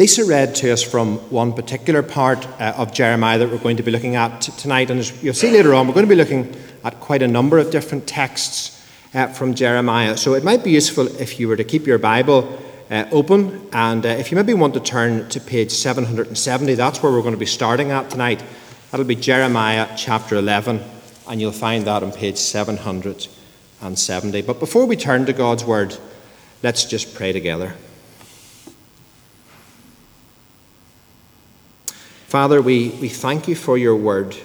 Lisa read to us from one particular part uh, of Jeremiah that we're going to be looking at t- tonight. And as you'll see later on, we're going to be looking at quite a number of different texts uh, from Jeremiah. So it might be useful if you were to keep your Bible uh, open. And uh, if you maybe want to turn to page 770, that's where we're going to be starting at tonight. That'll be Jeremiah chapter 11, and you'll find that on page 770. But before we turn to God's Word, let's just pray together. Father, we, we thank you for your Word.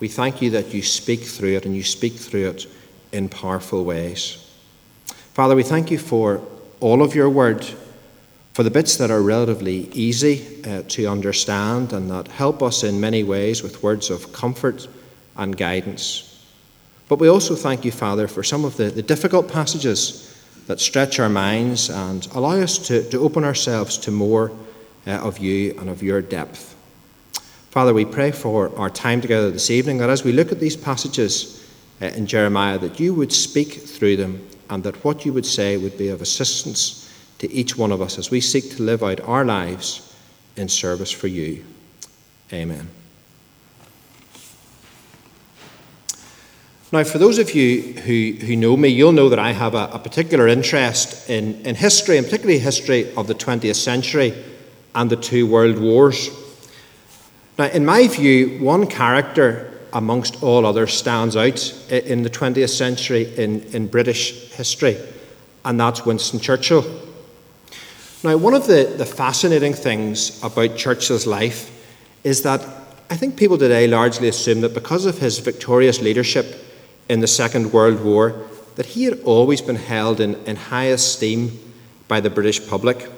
We thank you that you speak through it and you speak through it in powerful ways. Father, we thank you for all of your Word for the bits that are relatively easy uh, to understand and that help us in many ways with words of comfort and guidance. But we also thank you, Father, for some of the, the difficult passages that stretch our minds and allow us to, to open ourselves to more uh, of you and of your depth. Father, we pray for our time together this evening that as we look at these passages uh, in Jeremiah, that you would speak through them and that what you would say would be of assistance to each one of us as we seek to live out our lives in service for you. Amen. Now, for those of you who, who know me, you'll know that I have a, a particular interest in, in history, and particularly history of the 20th century and the two world wars. Now, in my view, one character amongst all others stands out in the 20th century in, in British history, and that's Winston Churchill. Now, one of the, the fascinating things about Churchill's life is that I think people today largely assume that because of his victorious leadership in the Second World War, that he had always been held in, in high esteem by the British public.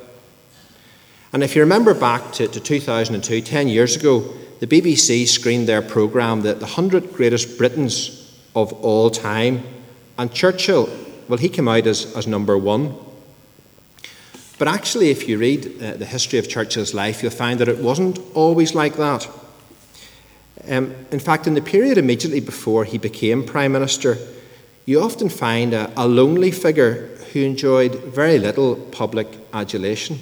And if you remember back to, to 2002, 10 years ago, the BBC screened their programme, the, the 100 Greatest Britons of All Time, and Churchill, well, he came out as, as number one. But actually, if you read uh, the history of Churchill's life, you'll find that it wasn't always like that. Um, in fact, in the period immediately before he became Prime Minister, you often find a, a lonely figure who enjoyed very little public adulation.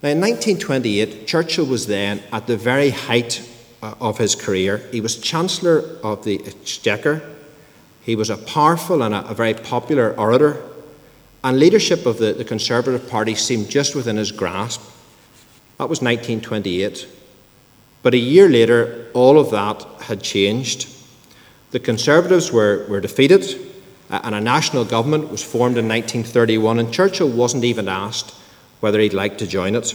Now, in 1928, Churchill was then at the very height uh, of his career. He was Chancellor of the Exchequer. He was a powerful and a, very popular orator and leadership of the, the Conservative Party seemed just within his grasp. That was 1928. But a year later, all of that had changed. The Conservatives were, were defeated, and a national government was formed in 1931, and Churchill wasn't even asked whether he'd like to join it.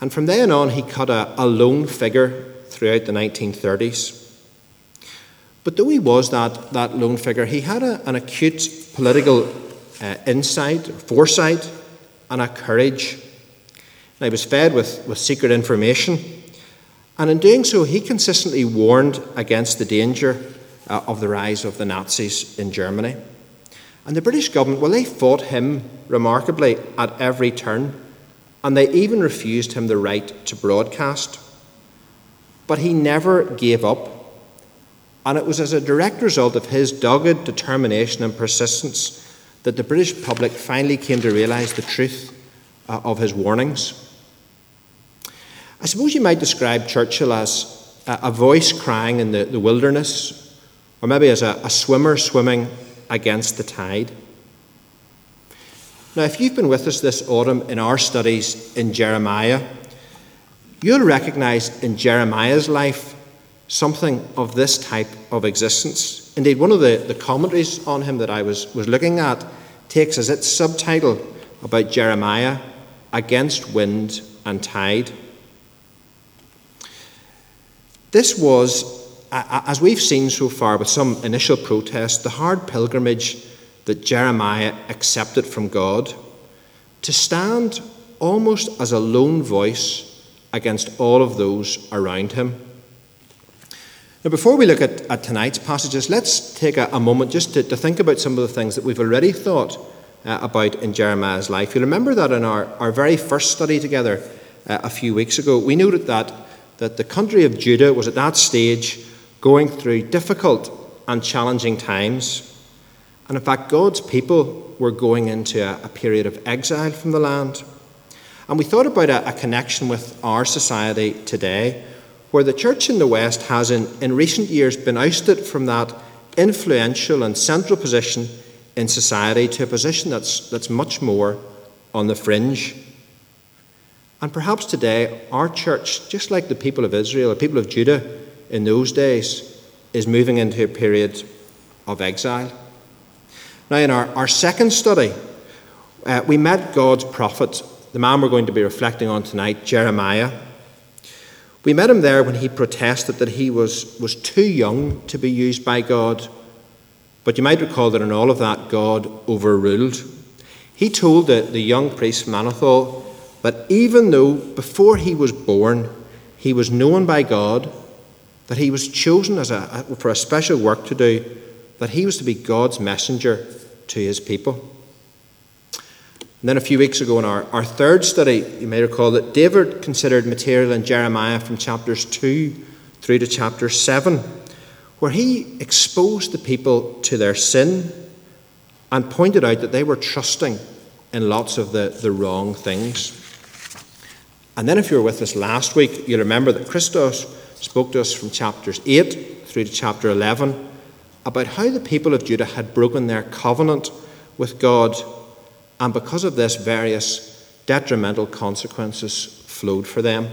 And from then on, he cut a, a lone figure throughout the 1930s. But though he was that, that lone figure, he had a, an acute political uh, insight, foresight, and a courage. And he was fed with, with secret information. And in doing so, he consistently warned against the danger uh, of the rise of the Nazis in Germany. And the British government, well, they fought him remarkably at every turn, and they even refused him the right to broadcast. But he never gave up, and it was as a direct result of his dogged determination and persistence that the British public finally came to realise the truth uh, of his warnings. I suppose you might describe Churchill as a, voice crying in the, the, wilderness, or maybe as a, a swimmer swimming against the tide. Now, if you've been with us this autumn in our studies in Jeremiah, you'll recognize in Jeremiah's life something of this type of existence. Indeed, one of the, the commentaries on him that I was, was looking at takes as its subtitle about Jeremiah against wind and tide. This was, as we've seen so far with some initial protests, the hard pilgrimage that Jeremiah accepted from God to stand almost as a lone voice against all of those around him. Now, before we look at, at tonight's passages, let's take a, a moment just to, to, think about some of the things that we've already thought uh, about in Jeremiah's life. You'll remember that in our, our very first study together uh, a few weeks ago, we noted that, that the country of Judah was at that stage going through difficult and challenging times. And in fact, God's people were going into a, a period of exile from the land. And we thought about a, a connection with our society today, where the church in the West has, in, in recent years, been ousted from that influential and central position in society to a position that's, that's much more on the fringe. And perhaps today, our church, just like the people of Israel, the people of Judah in those days, is moving into a period of exile. Now, in our, our second study, uh, we met God's prophet, the man we're going to be reflecting on tonight, Jeremiah. We met him there when he protested that he was, was too young to be used by God. But you might recall that in all of that, God overruled. He told the, the young priest Manethol that even though before he was born, he was known by God, that he was chosen as a, for a special work to do, that he was to be God's messenger to his people. And then a few weeks ago in our, our third study, you may recall that David considered material in Jeremiah from chapters 2 through to chapter 7, where he exposed the people to their sin and pointed out that they were trusting in lots of the, the wrong things. And then, if you were with us last week, you'll remember that Christos spoke to us from chapters 8 through to chapter 11 about how the people of Judah had broken their covenant with God and because of this, various detrimental consequences flowed for them.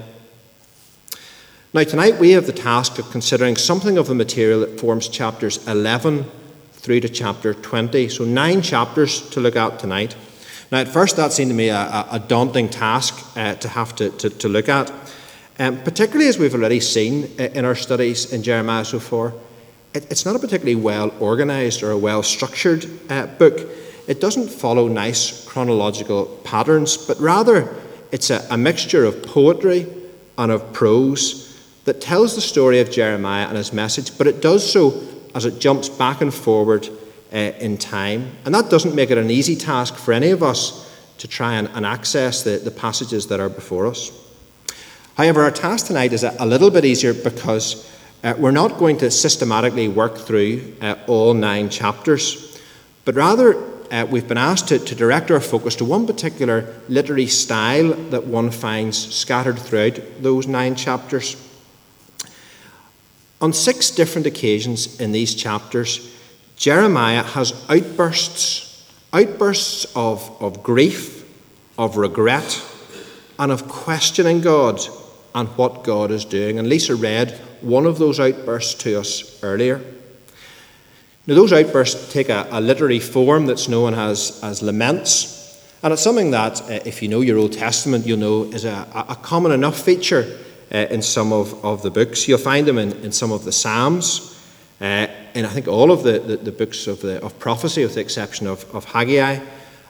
Now, tonight we have the task of considering something of the material that forms chapters 11 through to chapter 20. So, nine chapters to look at tonight. Now, at first, that seemed to me a, a daunting task uh, to have to, to, to look at, um, particularly as we've already seen uh, in our studies in Jeremiah so far. It, it's not a particularly well organised or a well structured uh, book it doesn't follow nice chronological patterns, but rather it's a, a mixture of poetry and of prose that tells the story of Jeremiah and his message, but it does so as it jumps back and forward uh, in time. And that doesn't make it an easy task for any of us to try and, and access the, the passages that are before us. However, our task tonight is a, a little bit easier because uh, we're not going to systematically work through uh, all nine chapters, but rather uh, we've been asked to, to direct our focus to one particular literary style that one finds scattered throughout those nine chapters. On six different occasions in these chapters, Jeremiah has outbursts, outbursts of, of grief, of regret, and of questioning God and what God is doing. And Lisa read one of those outbursts to us earlier. Now, those outbursts take a, a literary form that's known as, as laments. And it's something that, uh, if you know your Old Testament, you'll know is a, a common enough feature uh, in some of, of the books. You'll find them in, in some of the Psalms, uh, in I think all of the, the, the books of, the, of prophecy, with the exception of, of Haggai.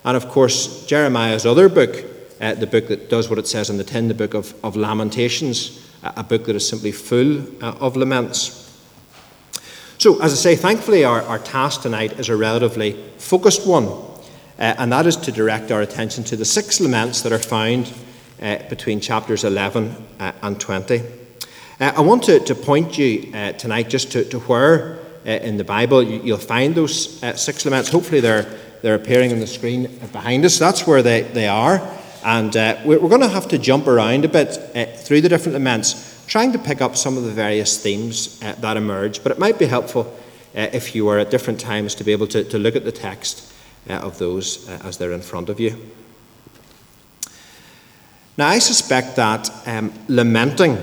And of course, Jeremiah's other book, uh, the book that does what it says in the tin, the book of, of Lamentations, a book that is simply full uh, of laments. So, as I say, thankfully, our, our task tonight is a relatively focused one, uh, and that is to direct our attention to the six laments that are found uh, between chapters 11 uh, and 20. Uh, I want to, to point you tonight just to, to where in the Bible you, will find those six laments. Hopefully, they're, they're appearing on the screen behind us. That's where they, they are. And we're, we're going to have to jump around a bit through the different laments trying to pick up some of the various themes uh, that emerge, but it might be helpful uh, if you were at different times to be able to, to look at the text uh, of those uh, as they're in front of you. Now, I suspect that um, lamenting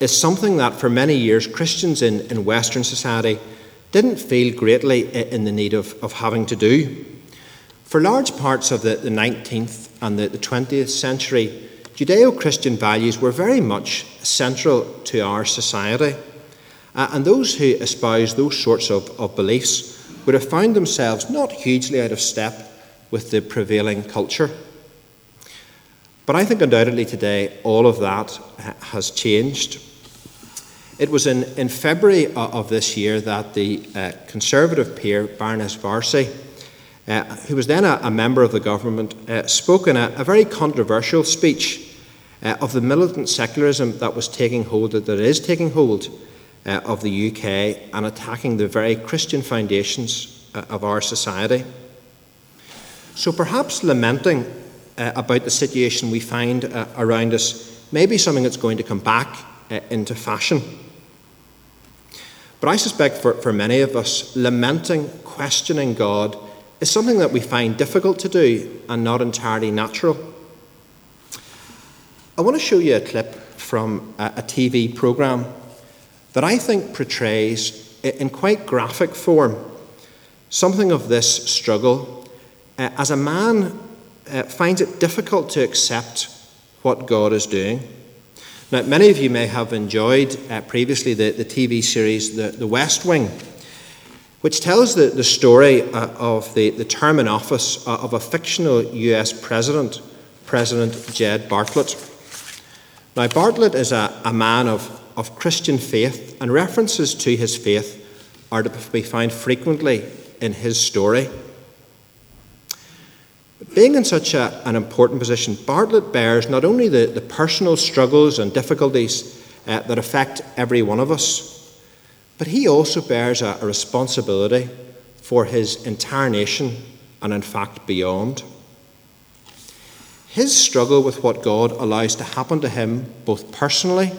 is something that for many years Christians in, in Western society didn't feel greatly in the need of, of having to do. For large parts of the, the 19th and the, the 20th century, Judeo Christian values were very much central to our society. Uh, and those who espoused those sorts of, of beliefs would have found themselves not hugely out of step with the prevailing culture. But I think undoubtedly today all of that has changed. It was in, in February of this year that the uh, Conservative peer, Baroness Warsi, uh, who was then a, a, member of the government, uh, spoke in a, a very controversial speech uh, of the militant secularism that was taking hold, that is taking hold uh, of the UK and attacking the very Christian foundations uh, of our society. So perhaps lamenting uh, about the situation we find uh, around us may be something that's going to come back uh, into fashion. But I suspect for, for many of us, lamenting, questioning God is something that we find difficult to do and not entirely natural. I want to show you a clip from a, a TV programme that I think portrays, in quite graphic form, something of this struggle uh, as a man uh, finds it difficult to accept what God is doing. Now, many of you may have enjoyed uh, previously the, the TV series the, the West Wing, which tells the, the story uh, of the, the term in office uh, of a fictional US president, President Jed Bartlet. Now, Bartlet is a, a man of, of Christian faith, and references to his faith are to be found frequently in his story. But being in such a, an important position, Bartlet bears not only the, the personal struggles and difficulties uh, that affect every one of us, but he also bears a, responsibility for his entire nation and, in fact, beyond. His struggle with what God allows to happen to him, both personally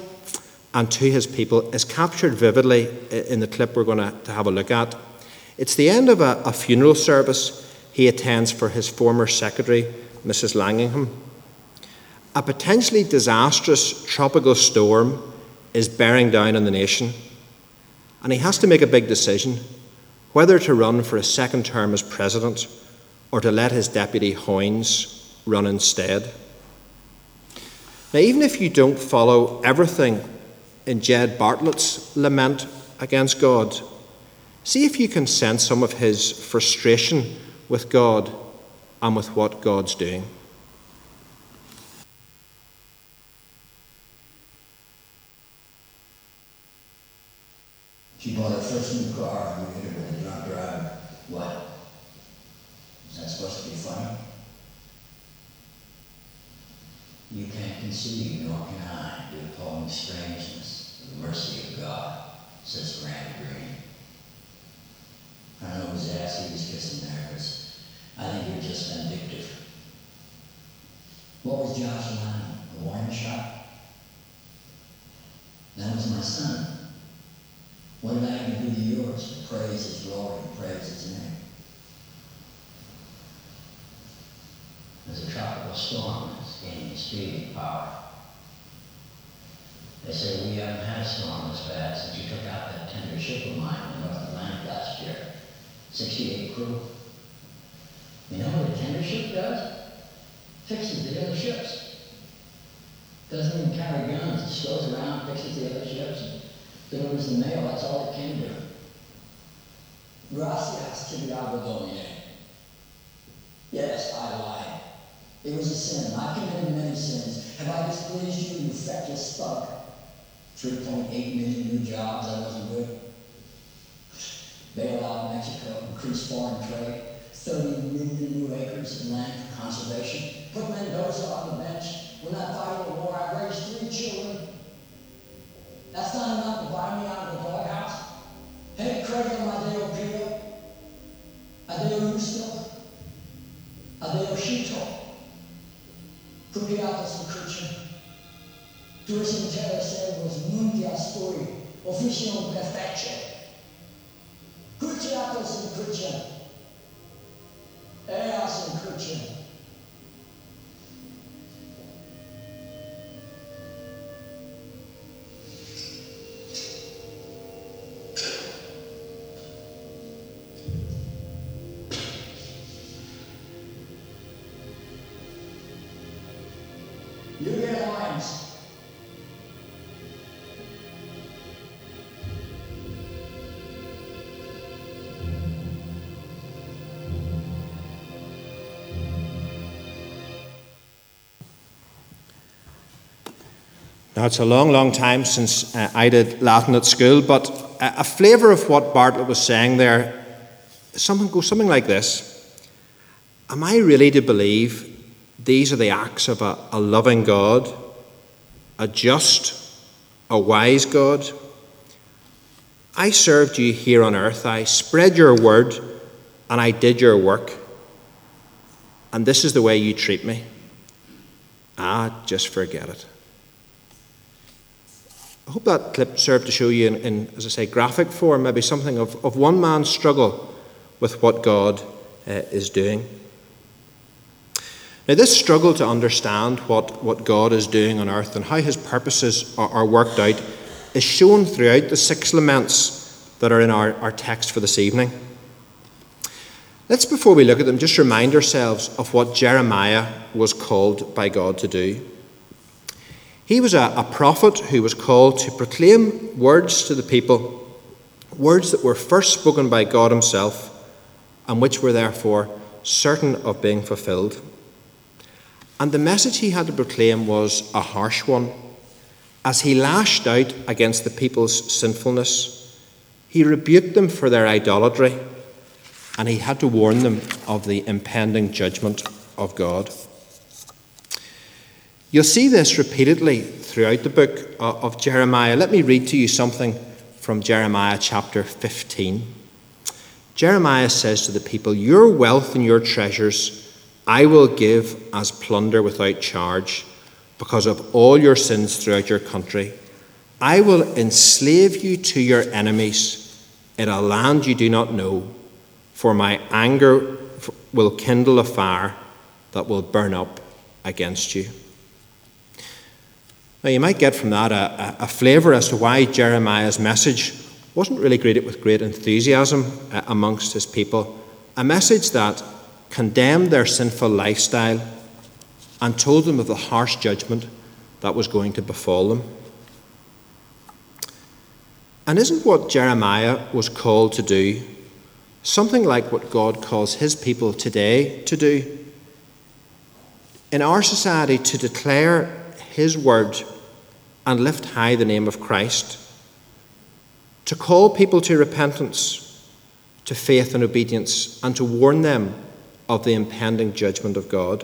and to his people, is captured vividly in the clip we're going to, have a look at. It's the end of a, a funeral service he attends for his former secretary, Mrs. Landingham. A potentially disastrous tropical storm is bearing down on the nation, and he has to make a big decision whether to run for a second term as president or to let his deputy Hoynes run instead. Now, even if you don't follow everything in Jed Bartlet's lament against God, see if you can sense some of his frustration with God and with what God's doing. She bought her first new car and we hit her with drive. What? Is that supposed to be funny? You can't conceive, nor can I, the appalling strangeness of the mercy of God, says Graham Greene. I don't know whose ass he was kissing there, I think you're just vindictive. What was Josh Lyman? A wine shop? That was my son. What did I even to praise his glory and praise his name. There's a tropical storm that's gaining speed and power. They say we haven't had a storm this bad since you took out that tender ship of mine in the North Atlantic last year. 68 crew. You know what a tender ship does? Fixes the other ships. Doesn't even carry guns. It just goes around, fixes the other ships, delivers the mail. That's all it can do. Gracias, Tibiago Domine. Yes, I lied. It was a sin. I committed many sins. Have I displeased you, you feckless fuck? 3.8 million new jobs, I wasn't good. Bail out Mexico, increase foreign trade, 30 million new acres of land for conservation. Put Mendoza on the bench. We're not fighting a war. I raised three children. That's not enough to buy me out of the doghouse. Ricordiamo a Deo Pio, a Deo Giusto, a Deo Scito, copiato sul croce. Tu sincero servo, smunti a stoi, officium perfecce. Cruciato sul croce. Era sul croce. Now, it's a long, long time since uh, I did Latin at school, but a, a flavour of what Bartlet was saying there something goes something like this Am I really to believe these are the acts of a, a loving God, a just, a wise God? I served you here on earth, I spread your word, and I did your work, and this is the way you treat me. Ah, just forget it. I hope that clip served to show you, in, in, as I say, graphic form, maybe something of, of one man's struggle with what God uh, is doing. Now, this struggle to understand what, what God is doing on earth and how his purposes are, are worked out is shown throughout the six laments that are in our, our text for this evening. Let's, before we look at them, just remind ourselves of what Jeremiah was called by God to do. He was a, a prophet who was called to proclaim words to the people, words that were first spoken by God Himself and which were therefore certain of being fulfilled. And the message he had to proclaim was a harsh one. As he lashed out against the people's sinfulness, he rebuked them for their idolatry, and he had to warn them of the impending judgment of God. You'll see this repeatedly throughout the book of Jeremiah. Let me read to you something from Jeremiah chapter 15. Jeremiah says to the people, Your wealth and your treasures I will give as plunder without charge because of all your sins throughout your country. I will enslave you to your enemies in a land you do not know, for my anger will kindle a fire that will burn up against you. Now, you might get from that a, a, flavour as to why Jeremiah's message wasn't really greeted with great enthusiasm uh, amongst his people. A message that condemned their sinful lifestyle, and told them of the harsh judgment that was going to befall them. And isn't what Jeremiah was called to do something like what God calls his people today to do? In our society, to declare his word and lift high the name of Christ, to call people to repentance, to faith and obedience, and to warn them of the impending judgment of God.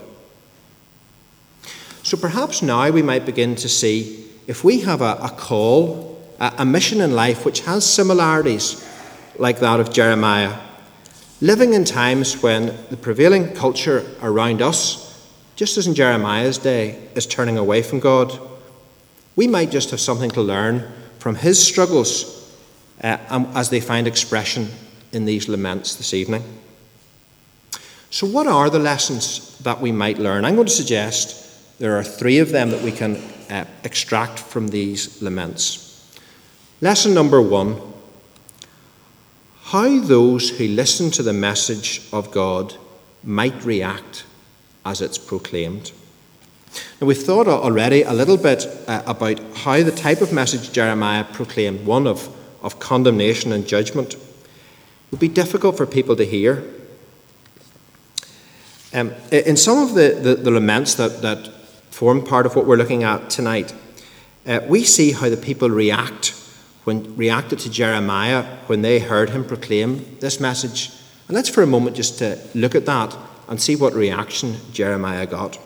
So perhaps now we might begin to see if we have a, a call, a, a mission in life which has similarities like that of Jeremiah, living in times when the prevailing culture around us, just as in Jeremiah's day, is turning away from God, we might just have something to learn from his struggles uh, as they find expression in these laments this evening. So, what are the lessons that we might learn? I'm going to suggest there are three of them that we can uh, extract from these laments. Lesson number one how those who listen to the message of God might react as it's proclaimed. Now, we've thought already a little bit uh, about how the type of message Jeremiah proclaimed, one of, of condemnation and judgment, would be difficult for people to hear. Um, in some of the, the, the, laments that, that form part of what we're looking at tonight, uh, we see how the people react when reacted to Jeremiah when they heard him proclaim this message. And let's for a moment just to look at that and see what reaction Jeremiah got.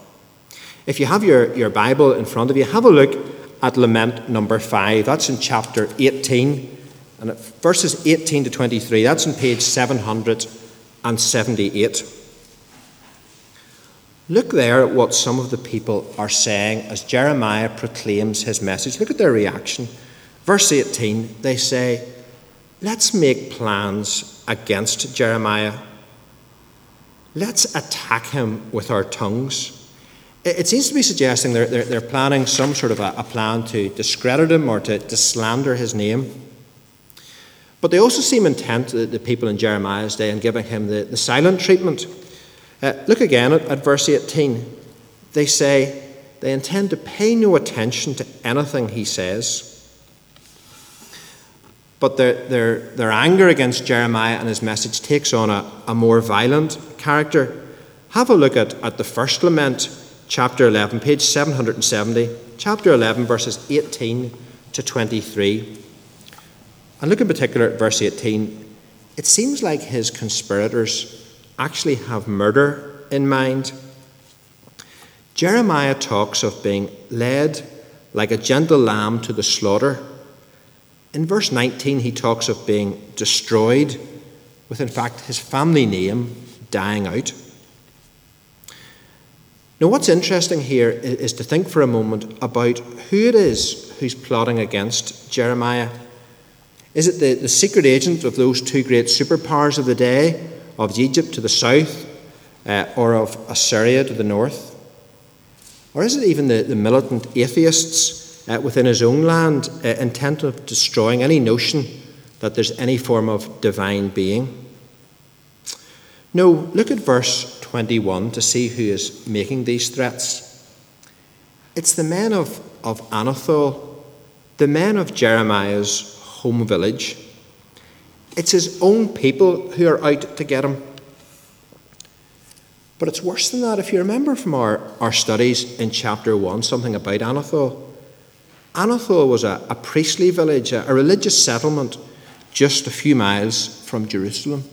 If you have your, your Bible in front of you, have a look at lament number 5. That's in chapter 18, and verses 18 to 23. That's on page 778. Look there at what some of the people are saying as Jeremiah proclaims his message. Look at their reaction. Verse 18, they say, Let's make plans against Jeremiah. Let's attack him with our tongues. It seems to be suggesting they're, they're, they're planning some sort of a, a, plan to discredit him or to, to slander his name. But they also seem intent, the, the people in Jeremiah's day, in giving him the, the silent treatment. Uh, look again at, at verse 18. They say they intend to pay no attention to anything he says. But their, their, their anger against Jeremiah and his message takes on a, a more violent character. Have a look at, at the first lament, chapter 11, page 770, chapter 11, verses 18 to 23. And look in particular at verse 18. It seems like his conspirators actually have murder in mind. Jeremiah talks of being led like a gentle lamb to the slaughter. In verse 19, he talks of being destroyed, with in fact his family name dying out. Now, what's interesting here is to think for a moment about who it is who's plotting against Jeremiah. Is it the, the secret agent of those two great superpowers of the day, of Egypt to the south, uh, or of Assyria to the north? Or is it even the, the militant atheists uh, within his own land uh, intent of destroying any notion that there's any form of divine being? No, look at verse 21 to see who is making these threats. It's the men of, of Anathoth, the men of Jeremiah's home village. It's his own people who are out to get him. But it's worse than that. If you remember from our, our studies in chapter 1, something about Anathoth. Anathoth was a, a priestly village, a, a religious settlement just a few miles from Jerusalem.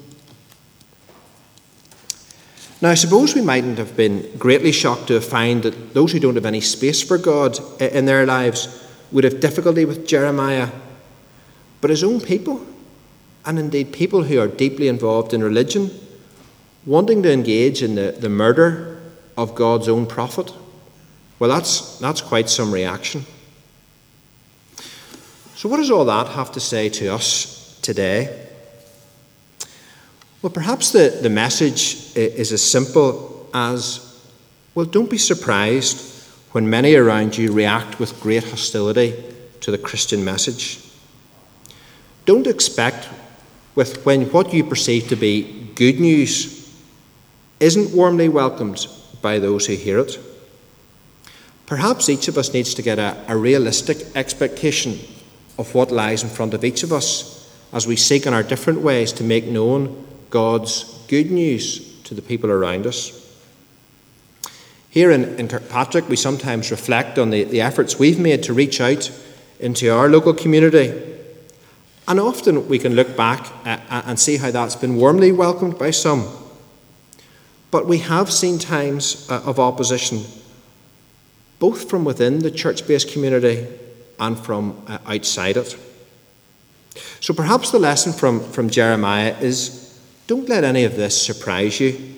Now, I suppose we mightn't have been greatly shocked to find that those who don't have any space for God in their lives would have difficulty with Jeremiah. But his own people, and indeed people who are deeply involved in religion, wanting to engage in the, the murder of God's own prophet, well, that's, that's quite some reaction. So, what does all that have to say to us today? Well, perhaps the, the message is as simple as well, don't be surprised when many around you react with great hostility to the Christian message. Don't expect with when what you perceive to be good news isn't warmly welcomed by those who hear it. Perhaps each of us needs to get a, a realistic expectation of what lies in front of each of us as we seek in our different ways to make known God's good news to the people around us. Here in, in Kirkpatrick, we sometimes reflect on the, the efforts we've made to reach out into our local community. And often we can look back and see how that's been warmly welcomed by some. But we have seen times uh, of opposition, both from within the church based community and from uh, outside it. So perhaps the lesson from, from Jeremiah is don't let any of this surprise you.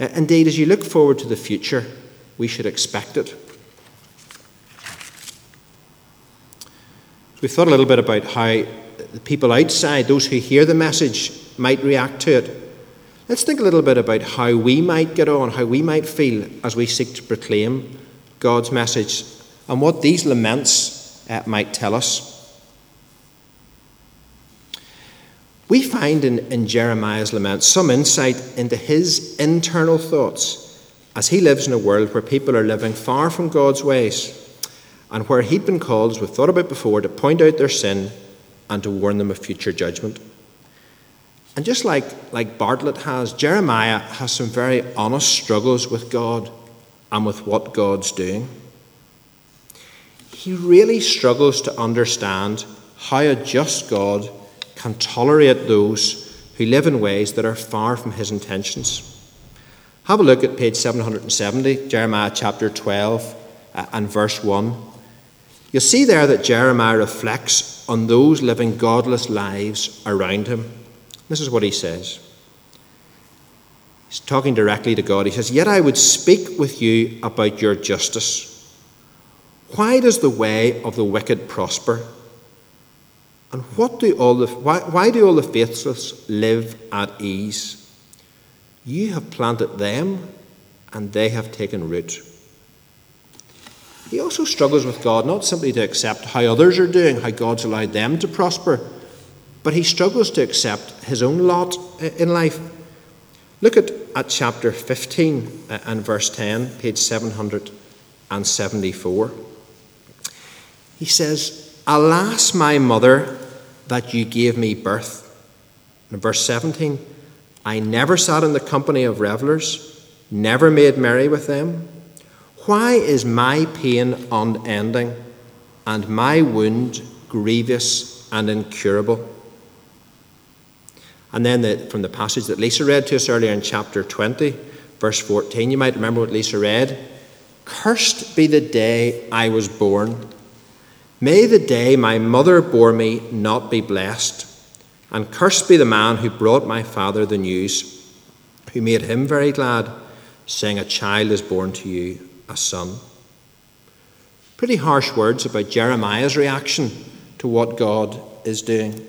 Uh, indeed, as you look forward to the future, we should expect it. We've thought a little bit about how the people outside, those who hear the message, might react to it. Let's think a little bit about how we might get on, how we might feel as we seek to proclaim God's message, and what these laments uh, might tell us. We find in, in Jeremiah's lament some insight into his internal thoughts as he lives in a world where people are living far from God's ways and where he'd been called, as we've thought about before, to point out their sin and to warn them of future judgment. And just like, like Bartlet has, Jeremiah has some very honest struggles with God and with what God's doing. He really struggles to understand how a just God can tolerate those who live in ways that are far from his intentions. Have a look at page 770, Jeremiah chapter 12 uh, and verse 1. You'll see there that Jeremiah reflects on those living godless lives around him. This is what he says. He's talking directly to God. He says, Yet I would speak with you about your justice. Why does the way of the wicked prosper? And what do all the, why, why do all the faithless live at ease? You have planted them, and they have taken root. He also struggles with God not simply to accept how others are doing, how God's allowed them to prosper, but he struggles to accept his own lot in life. Look at, at chapter 15 uh, and verse 10, page 774. He says, Alas, my mother, that you gave me birth. In verse 17, I never sat in the company of revelers, never made merry with them. Why is my pain unending and my wound grievous and incurable? And then the, from the passage that Lisa read to us earlier in chapter 20, verse 14, you might remember what Lisa read. Cursed be the day I was born. May the day my mother bore me not be blessed, and cursed be the man who brought my father the news, who made him very glad. saying, A child is born to you, a son. Pretty harsh words about Jeremiah's reaction to what God is doing.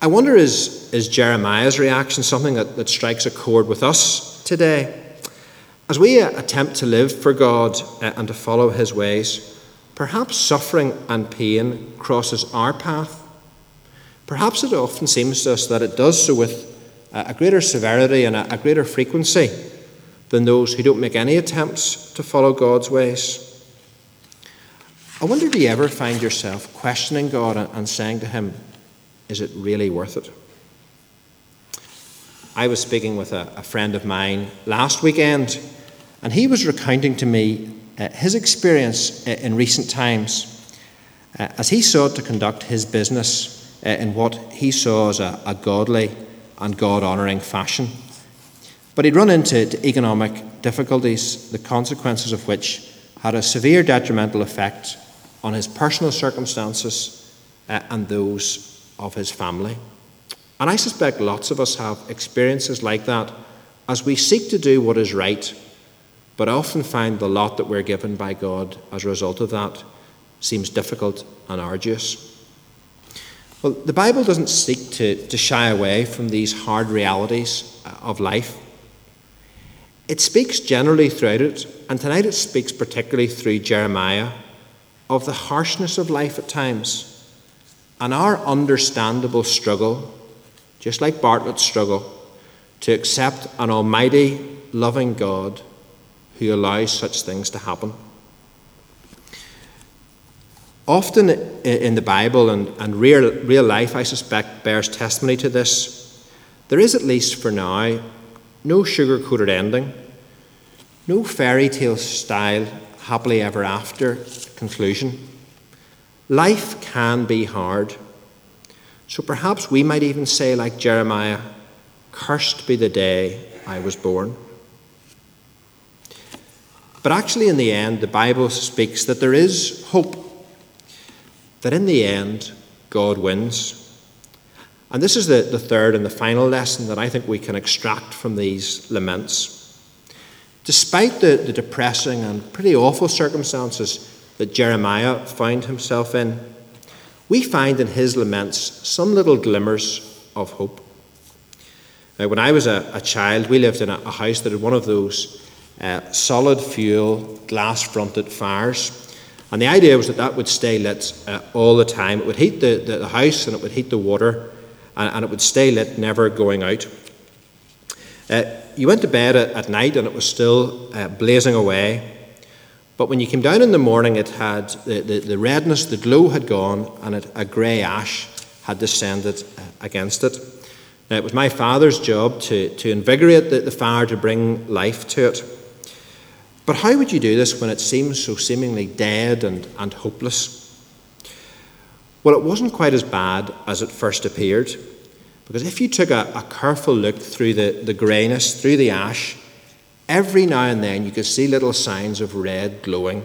I wonder is, is Jeremiah's reaction something that, that strikes a chord with us today? As we attempt to live for God uh, and to follow His ways, perhaps suffering and pain crosses our path. Perhaps it often seems to us that it does so with a greater severity and a greater frequency than those who don't make any attempts to follow God's ways. I wonder do you ever find yourself questioning God and saying to Him, Is it really worth it? I was speaking with a, a friend of mine last weekend, and he was recounting to me uh, his experience uh, in recent times uh, as he sought to conduct his business in what he saw as a, a godly and God honouring fashion. But he'd run into economic difficulties, the consequences of which had a severe detrimental effect on his personal circumstances and those of his family. And I suspect lots of us have experiences like that as we seek to do what is right, but I often find the lot that we're given by God as a result of that seems difficult and arduous. Well, the Bible doesn't seek to, to shy away from these hard realities uh, of life. It speaks generally throughout it, and tonight it speaks particularly through Jeremiah of the harshness of life at times and our understandable struggle, just like Bartlet's struggle, to accept an almighty, loving God who allows such things to happen. Often in the Bible and, and real, real life, I suspect, bears testimony to this. There is, at least for now, no sugar coated ending, no fairy tale style happily ever after conclusion. Life can be hard. So perhaps we might even say, like Jeremiah, Cursed be the day I was born. But actually, in the end, the Bible speaks that there is hope that in the end, God wins. And this is the, the third and the final lesson that I think we can extract from these laments. Despite the, the depressing and pretty awful circumstances that Jeremiah found himself in, we find in his laments some little glimmers of hope. Now, when I was a, a child, we lived in a, a, house that had one of those uh, solid fuel, glass fronted fires. And the idea was that that would stay lit uh, all the time. It would heat the, the, the, house and it would heat the water and, and it would stay lit, never going out. Uh, you went to bed at, at, night and it was still uh, blazing away. But when you came down in the morning, it had the, the, the redness, the glow had gone, and it, a grey ash had descended uh, against it. Now, it was my father's job to, to invigorate the, the fire, to bring life to it. But how would you do this when it seems so seemingly dead and, and hopeless? Well, it wasn't quite as bad as it first appeared. Because if you took a, a careful look through the, the greyness, through the ash, every now and then you could see little signs of red glowing,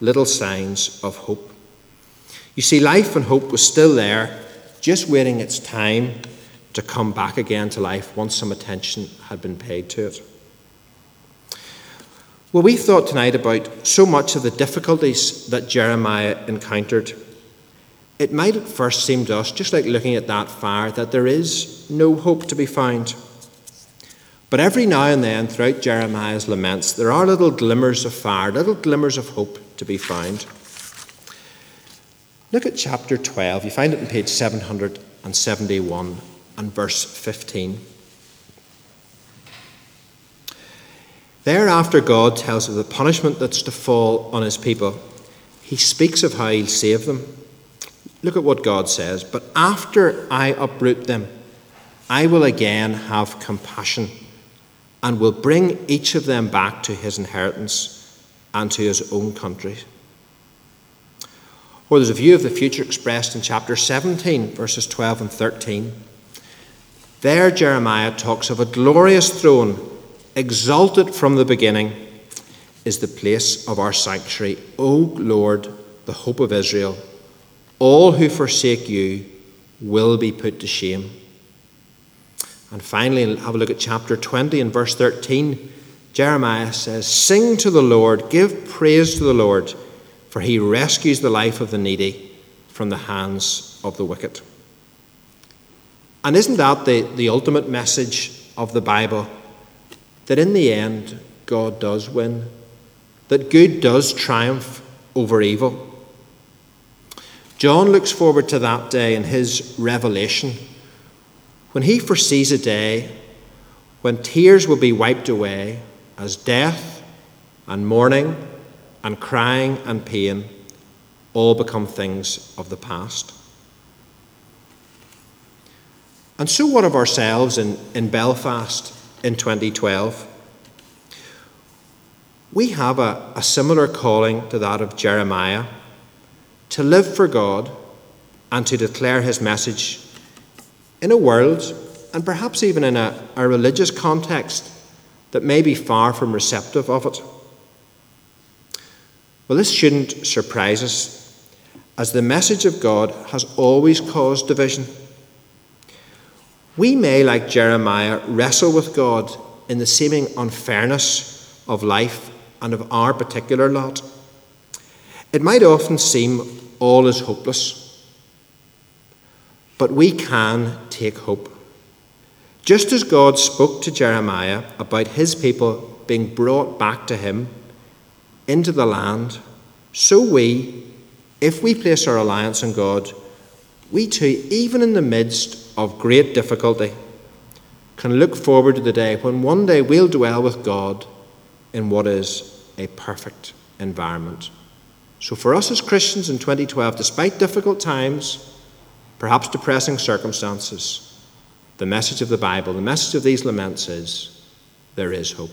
little signs of hope. You see, life and hope was still there, just waiting its time to come back again to life once some attention had been paid to it. Well, we thought tonight about so much of the difficulties that Jeremiah encountered. It might at first seem to us, just like looking at that fire, that there is no hope to be found. But every now and then, throughout Jeremiah's laments, there are little glimmers of fire, little glimmers of hope to be found. Look at chapter 12. You find it on page 771 and verse 15. Thereafter, God tells of the punishment that's to fall on his people. He speaks of how he'll save them. Look at what God says. But after I uproot them, I will again have compassion and will bring each of them back to his inheritance and to his own country. Or there's a view of the future expressed in chapter 17, verses 12 and 13. There, Jeremiah talks of a glorious throne exalted from the beginning, is the place of our sanctuary. O Lord, the hope of Israel, all who forsake you will be put to shame. And finally, have a look at chapter 20 and verse 13. Jeremiah says, Sing to the Lord, give praise to the Lord, for he rescues the life of the needy from the hands of the wicked. And isn't that the, the ultimate message of the Bible? That in the end, God does win, that good does triumph over evil. John looks forward to that day in his revelation when he foresees a day when tears will be wiped away as death and mourning and crying and pain all become things of the past. And so, what of ourselves in, in Belfast in 2012? We have a, a similar calling to that of Jeremiah to live for God and to declare his message in a world, and perhaps even in a, a religious context, that may be far from receptive of it. Well, this shouldn't surprise us, as the message of God has always caused division. We may, like Jeremiah, wrestle with God in the seeming unfairness of life and of our particular lot. It might often seem all is hopeless. But we can take hope. Just as God spoke to Jeremiah about his people being brought back to him into the land, so we, if we place our alliance in God, we too, even in the midst of great difficulty, can look forward to the day when one day we'll dwell with God in what is a perfect environment. So, for us as Christians in 2012, despite difficult times, perhaps depressing circumstances, the message of the Bible, the message of these laments is there is hope.